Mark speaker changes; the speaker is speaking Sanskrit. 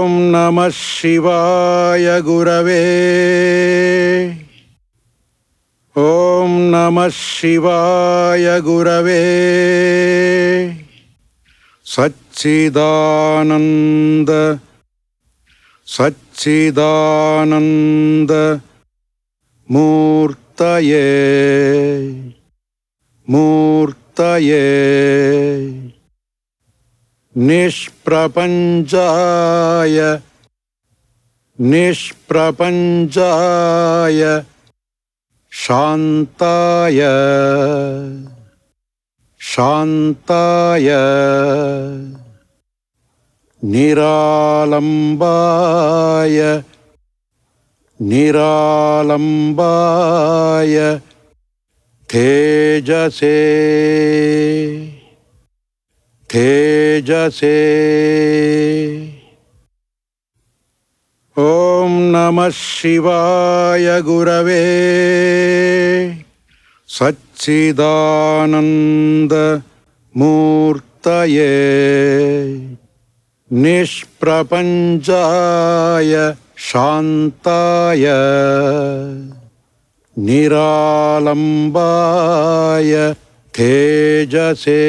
Speaker 1: ॐ नमः शिवाय गुरवे ॐ नमः शिवाय गुरवे सच्चिदानन्द सच्चिदानन्द मूर्तये मूर्तये निष्प्रपञ्चाय। निष्प्रपञ्चाय। शान्ताय। शान्ताय। निरालम्बाय। निरालम्बाय। तेजसे तेजसे। ॐ नमः शिवाय गुरवे। सच्चिदानन्द मूर्तये। निष्प्रपञ्चाय शान्ताय। निरालम्बाय तेजसे